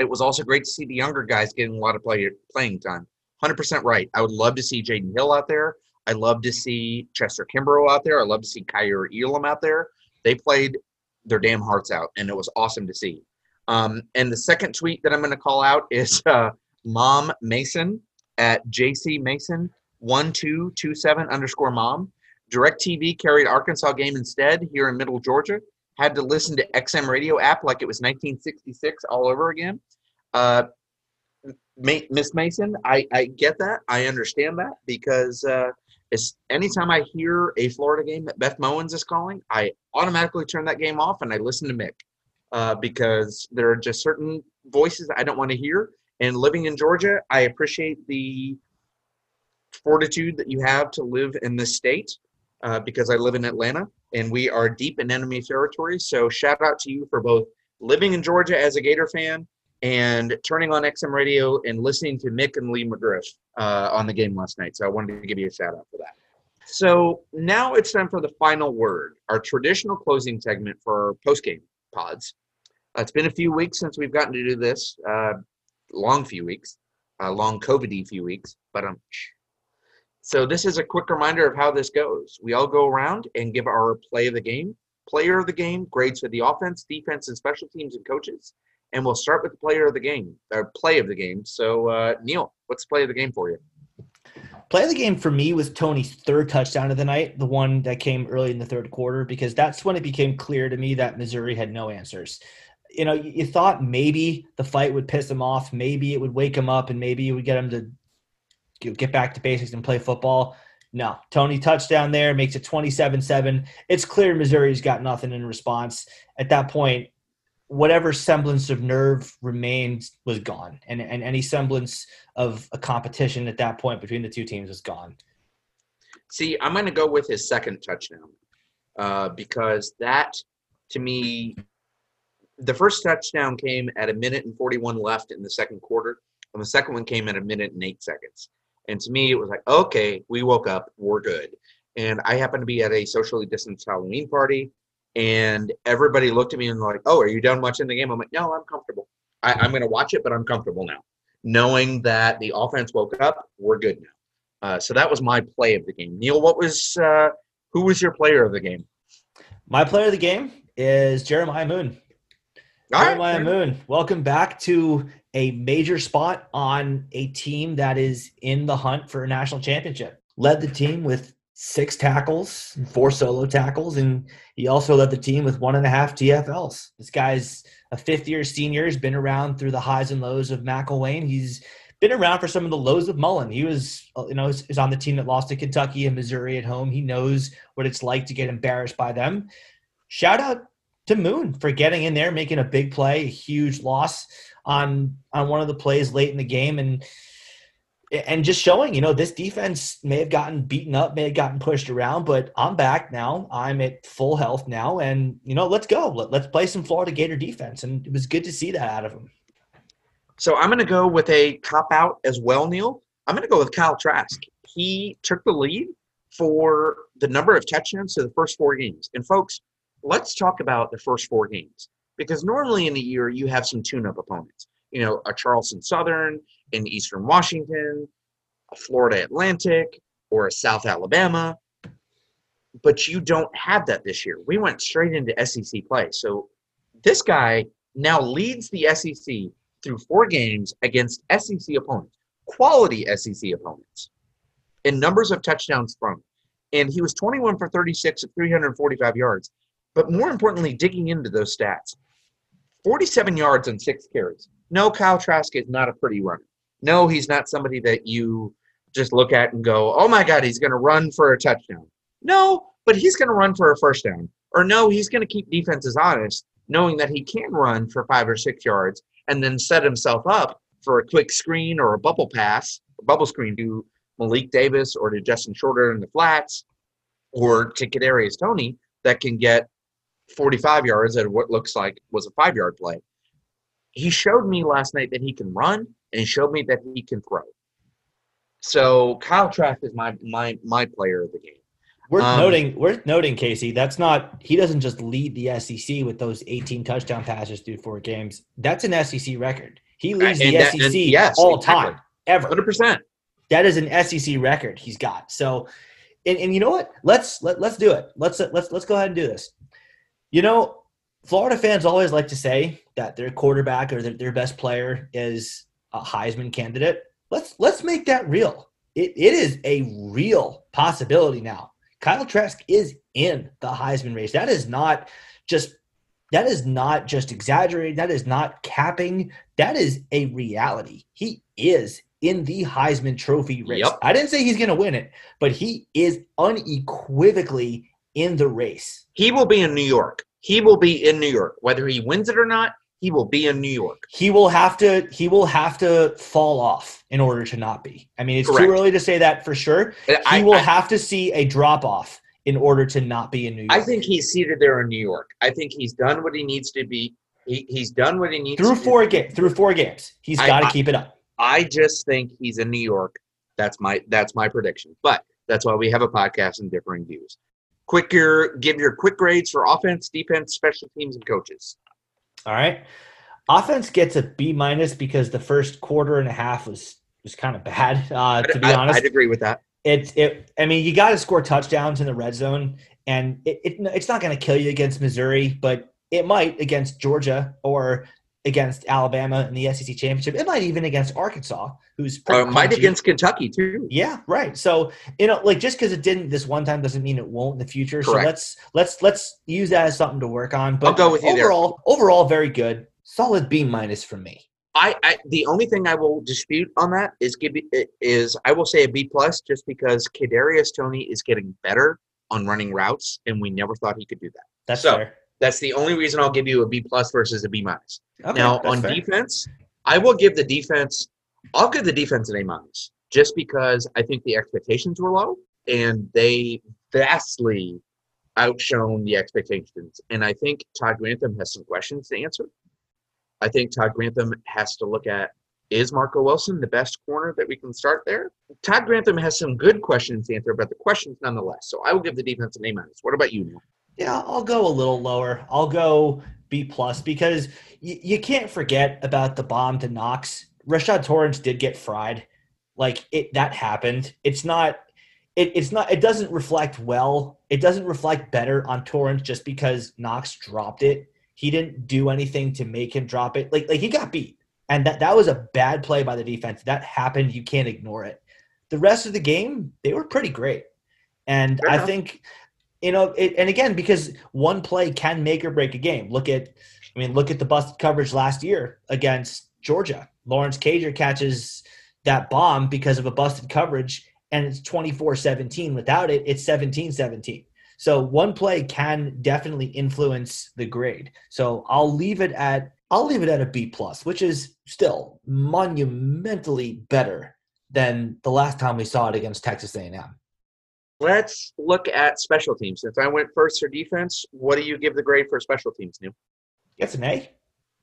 It was also great to see the younger guys getting a lot of play, playing time. 100% right. I would love to see Jaydon Hill out there. I love to see Chester Kimbrough out there. I love to see Kaiir Elam out there. They played their damn hearts out, and it was awesome to see. Um, and the second tweet that I'm going to call out is uh, Mom Mason at JC Mason one two two seven underscore mom. Direct TV carried Arkansas game instead here in Middle Georgia. Had to listen to XM radio app like it was 1966 all over again. Uh, Miss Mason, I, I get that. I understand that because uh, it's anytime I hear a Florida game that Beth Mowins is calling, I automatically turn that game off and I listen to Mick uh, because there are just certain voices I don't want to hear. And living in Georgia, I appreciate the fortitude that you have to live in this state uh, because I live in Atlanta and we are deep in enemy territory. So shout out to you for both living in Georgia as a Gator fan and turning on XM radio and listening to Mick and Lee McGriff uh, on the game last night. So I wanted to give you a shout out for that. So now it's time for the final word, our traditional closing segment for post game pods. Uh, it's been a few weeks since we've gotten to do this, uh, long few weeks, uh, long COVID few weeks, but um. So this is a quick reminder of how this goes. We all go around and give our play of the game, player of the game, grades for the offense, defense, and special teams and coaches. And we'll start with the player of the game, or play of the game. So uh, Neil, what's play of the game for you? Play of the game for me was Toney's third touchdown of the night, the one that came early in the third quarter, because that's when it became clear to me that Missouri had no answers. You know, you thought maybe the fight would piss him off, maybe it would wake him up, and maybe it would get him to get back to basics and play football. No, Toney touchdown there makes it 27 7. It's clear Missouri's got nothing in response. At that point, whatever semblance of nerve remained was gone, and and any semblance of a competition at that point between the two teams was gone. See, I'm going to go with his second touchdown uh, because that, to me, the first touchdown came at a minute and 41 left in the second quarter, and the second one came at a minute and eight seconds. And to me, it was like, okay, we woke up, we're good. And I happened to be at a socially distanced Halloween party and everybody looked at me and like, "Oh, are you done watching the game?" I'm like, "No, I'm comfortable. I, am going to watch it, but I'm comfortable now, knowing that the offense woke up. We're good now." Uh, so that was my play of the game. Neil, what was uh, who was your player of the game? My player of the game is Jeremiah Moon. All Jeremiah right. Moon, welcome back to a major spot on a team that is in the hunt for a national championship. Led the team with six tackles, four solo tackles, and he also led the team with one and a half TFLs. This guy's a fifth year senior. He's been around through the highs and lows of McElwain. He's been around for some of the lows of Mullen. He was, uh, you know, is on the team that lost to Kentucky and Missouri at home. He knows what it's like to get embarrassed by them. Shout out to Moon for getting in there, making a big play, a huge loss on on one of the plays late in the game, and and just showing, you know, this defense may have gotten beaten up, may have gotten pushed around, but I'm back now. I'm at full health now, and you know, let's go. Let, us play some Florida Gator defense, and it was good to see that out of him. So I'm going to go with a cop out as well, Neil. I'm going to go with Kyle Trask. He took the lead for the number of touchdowns to the first four games. And folks, let's talk about the first four games because normally in a year you have some tune-up opponents. You know, a Charleston Southern, in Eastern Washington, a Florida Atlantic, or a South Alabama. But you don't have that this year. We went straight into SEC play. So this guy now leads the SEC through four games against SEC opponents, quality SEC opponents, in numbers of touchdowns thrown. And he was 21 for 36 at 345 yards. But more importantly, digging into those stats 47 yards and six carries. No, Kyle Trask is not a pretty runner. No, he's not somebody that you just look at and go, oh my God, he's going to run for a touchdown. No, but he's going to run for a first down. Or no, he's going to keep defenses honest, knowing that he can run for five or six yards and then set himself up for a quick screen or a bubble pass, a bubble screen to Malik Davis or to Justin Shorter in the flats or to Kadarius Toney that can get 45 yards at what looks like was a five yard play. He showed me last night that he can run and showed me that he can throw. So Kyle Trask is my my my player of the game. Worth um, noting, worth noting, Casey. That's not he doesn't just lead the SEC with those 18 touchdown passes through four games. That's an SEC record. He leads the that, SEC yes, all exactly. time ever. 100. percent That is an SEC record he's got. So, and, and you know what? Let's let let's do it. Let's let's let's go ahead and do this. You know, Florida fans always like to say that their quarterback or their, their best player is a Heisman candidate. Let's let's make that real. It, it is a real possibility now. Kyle Trask is in the Heisman race. That is not just that is not just exaggerating. That is not capping. That is a reality. He is in the Heisman Trophy race. Yep. I didn't say he's going to win it, but he is unequivocally in the race. He will be in New York. He will be in New York. Whether he wins it or not, he will be in New York. He will have to he will have to fall off in order to not be. I mean, it's Correct. too early to say that for sure. I, he will I, have to see a drop off in order to not be in New York. I think he's seated there in New York. I think he's done what he needs to be He, he's done what he needs through do. four ga- through four games. He's got to keep it up. I just think he's in New York. That's my that's my prediction. But that's why we have a podcast and differing views. Quick your give your quick grades for offense, defense, special teams, and coaches. All right. Offense gets a B minus because the first quarter and a half was was kind of bad. Uh, to be I, honest, I'd agree with that. it's it. I mean, you got to score touchdowns in the red zone, and it, it it's not going to kill you against Missouri, but it might against Georgia or against Alabama in the SEC championship. It might even against Arkansas, who's Uh, might against Kentucky too. Yeah, right. So you know, like just because it didn't this one time doesn't mean it won't in the future. So let's let's let's use that as something to work on. But I'll go with you there. overall, overall, very good. Solid B minus from me. I, I the only thing I will dispute on that is give is I will say a B plus just because Kadarius Toney is getting better on running routes, and we never thought he could do that. That's So, fair. That's the only reason I'll give you a B plus versus a B minus. Okay, now on fair. defense, I will give the defense. I'll give the defense an A minus just because I think the expectations were low and they vastly outshone the expectations. And I think Todd Grantham has some questions to answer. I think Todd Grantham has to look at is Marco Wilson the best corner that we can start there? Todd Grantham has some good questions to answer, but the questions nonetheless. So I will give the defense an A minus. What about you, Neil? Yeah, I'll go a little lower. I'll go B plus because y- you can't forget about the bomb to Knox. Rashad Torrence did get fried. Like it that happened. It's not it, it's not it doesn't reflect well. It doesn't reflect better on Torrance just because Knox dropped it. He didn't do anything to make him drop it. Like like he got beat. And that that was a bad play by the defense. That happened. You can't ignore it. The rest of the game, they were pretty great. And I think you know, it, and again, because one play can make or break a game. Look at, I mean, look at the busted coverage last year against Georgia. Lawrence Cager catches that bomb because of a busted coverage, and it's 24 17. Without it, it's 17 17. So one play can definitely influence the grade. So I'll leave it at I'll leave it at a B plus, which is still monumentally better than the last time we saw it against Texas A&M. Let's look at special teams. Since I went first for defense, what do you give the grade for special teams, Neil? It's an A.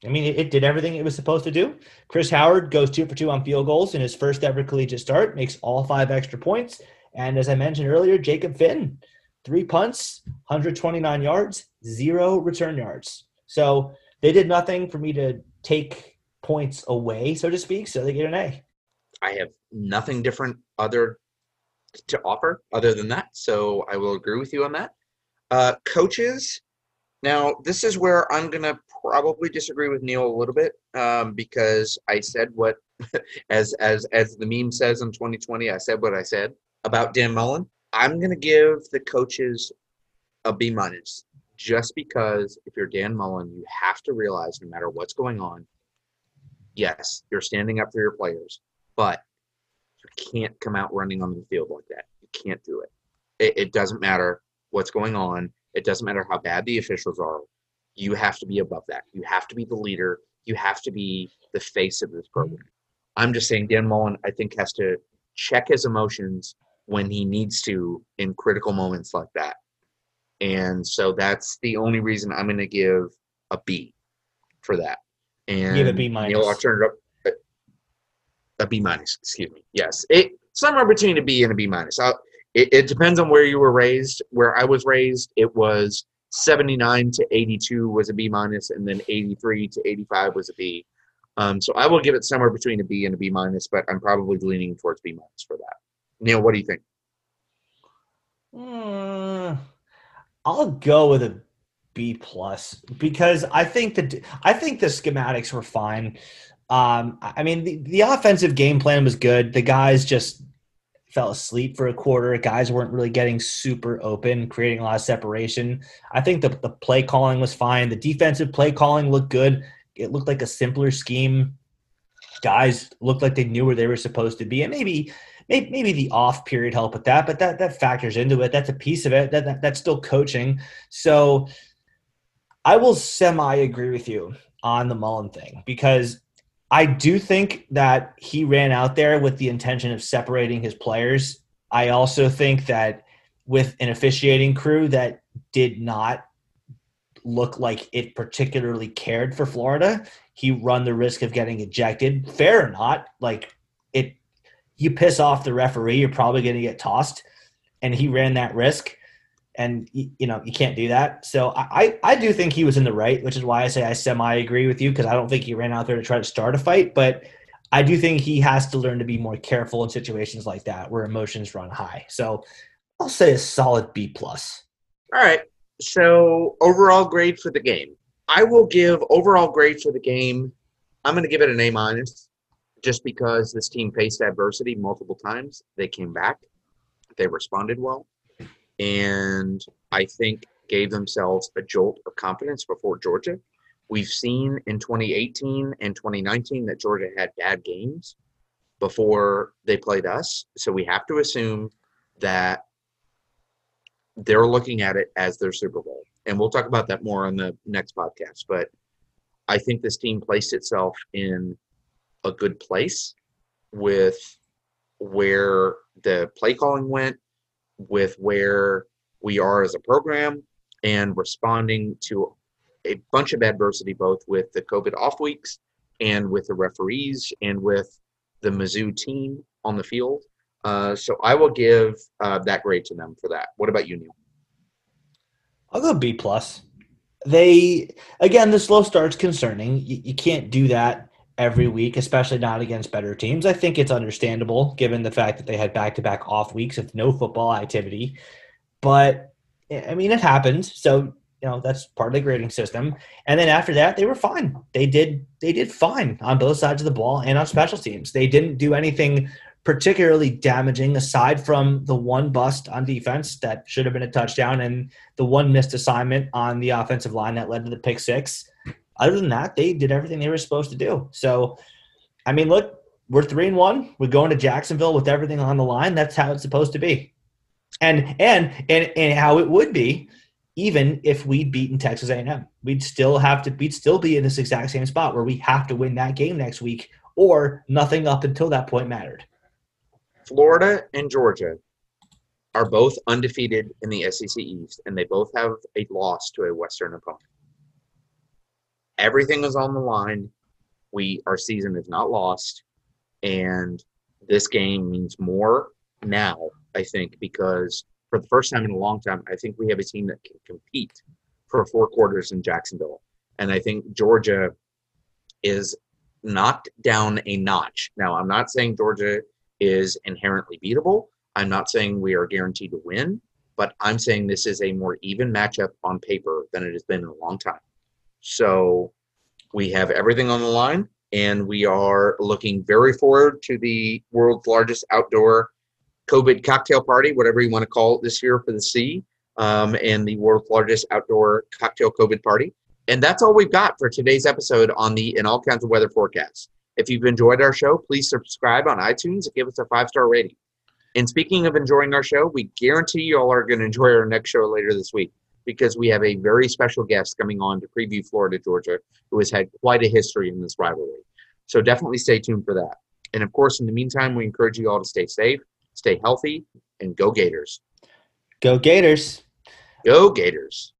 I mean, it, it did everything it was supposed to do. Chris Howard goes two for two on field goals in his first ever collegiate start, makes all five extra points. And as I mentioned earlier, Jacob Finn, three punts, 129 yards, zero return yards. So they did nothing for me to take points away, so to speak. So they get an A. I have nothing different other to offer other than that. So I will agree with you on that. Uh, coaches. Now this is where I'm gonna probably disagree with Neil a little bit um, because I said what, as as as the meme says in 2020, I said what I said about Dan Mullen. I'm gonna give the coaches a B minus just because if you're Dan Mullen, you have to realize no matter what's going on, yes, you're standing up for your players, but can't come out running on the field like that. You can't do it. it. It doesn't matter what's going on. It doesn't matter how bad the officials are. You have to be above that. You have to be the leader. You have to be the face of this program. I'm just saying Dan Mullen, I think, has to check his emotions when he needs to in critical moments like that. And so that's the only reason I'm going to give a B for that. And Give a B minus. Neil, I'll turn it up a B minus. Excuse me. Yes, it somewhere between a B and a B minus. It, it depends on where you were raised. Where I was raised, it was 79 to 82 was a B minus, and then 83 to 85 was a B. Um, so I will give it somewhere between a B and a B minus, but I'm probably leaning towards B minus for that. Neil, what do you think? Mm, I'll go with a B plus because I think that I think the schematics were fine. Um, I mean, the, the offensive game plan was good. The guys just fell asleep for a quarter. Guys weren't really getting super open, creating a lot of separation. I think the, the play calling was fine. The defensive play calling looked good. It looked like a simpler scheme. Guys looked like they knew where they were supposed to be, and maybe maybe, maybe the off period helped with that, but that that factors into it. That's a piece of it. That, that that's still coaching. So I will semi agree with you on the Mullen thing because I do think that he ran out there with the intention of separating his players. I also think that with an officiating crew that did not look like it particularly cared for Florida. He run the risk of getting ejected, fair or not. Like it, you piss off the referee, you're probably going to get tossed, and he ran that risk and you know you can't do that. So I I do think he was in the right, which is why I say I semi agree with you because I don't think he ran out there to try to start a fight, but I do think he has to learn to be more careful in situations like that where emotions run high. So I'll say a solid B plus. All right. So overall grade for the game, I will give overall grade for the game. I'm going to give it an A minus, just because this team faced adversity multiple times. They came back. They responded well and I think gave themselves a jolt of confidence before Georgia. We've seen in 2018 and 2019 that Georgia had bad games before they played us. So we have to assume that they're looking at it as their Super Bowl. And we'll talk about that more on the next podcast. But I think this team placed itself in a good place with where the play calling went, with where we are as a program and responding to a bunch of adversity, both with the COVID off weeks and with the referees and with the Mizzou team on the field. Uh, so I will give uh, that grade to them for that. What about you, Neil? I'll go B plus. They again, the slow start's concerning. You, you can't do that every week, especially not against better teams. I think it's understandable given the fact that they had back to back off weeks of no football activity. But eh, I mean, it happened. So you know that's part of the grading system. And then after that, they were fine. They did they did fine on both sides of the ball and on special teams. They didn't do anything particularly damaging aside from the one bust on defense that should have been a touchdown and the one missed assignment on the offensive line that led to the pick six other than that, they did everything they were supposed to do. So, I mean, look, we're three and one. We're going to Jacksonville with everything on the line. That's how it's supposed to be, and and and and how it would be, even if we'd beaten Texas A&M. We'd still have to. We'd still be in this exact same spot where we have to win that game next week, or nothing up until that point mattered. Florida and Georgia are both undefeated in the SEC East, and they both have a loss to a Western opponent everything is on the line. We our season is not lost, and this game means more now. I think because for the first time in a long time, I think we have a team that can compete for four quarters in Jacksonville, and I think Georgia is knocked down a notch. Now, I'm not saying Georgia is inherently beatable. I'm not saying we are guaranteed to win, but I'm saying this is a more even matchup on paper than it has been in a long time. So we have everything on the line, and we are looking very forward to the world's largest outdoor COVID cocktail party, whatever you want to call it this year for the sea, um, and the world's largest outdoor cocktail COVID party. And that's all we've got for today's episode on the In All Kinds of Weather forecast. If you've enjoyed our show, please subscribe on iTunes and give us a five star rating. And speaking of enjoying our show, we guarantee you all are going to enjoy our next show later this week because we have a very special guest coming on to preview Florida Georgia, who has had quite a history in this rivalry. So definitely stay tuned for that. And of course, in the meantime, we encourage you all to stay safe, stay healthy, and go Gators. Go Gators. Go Gators.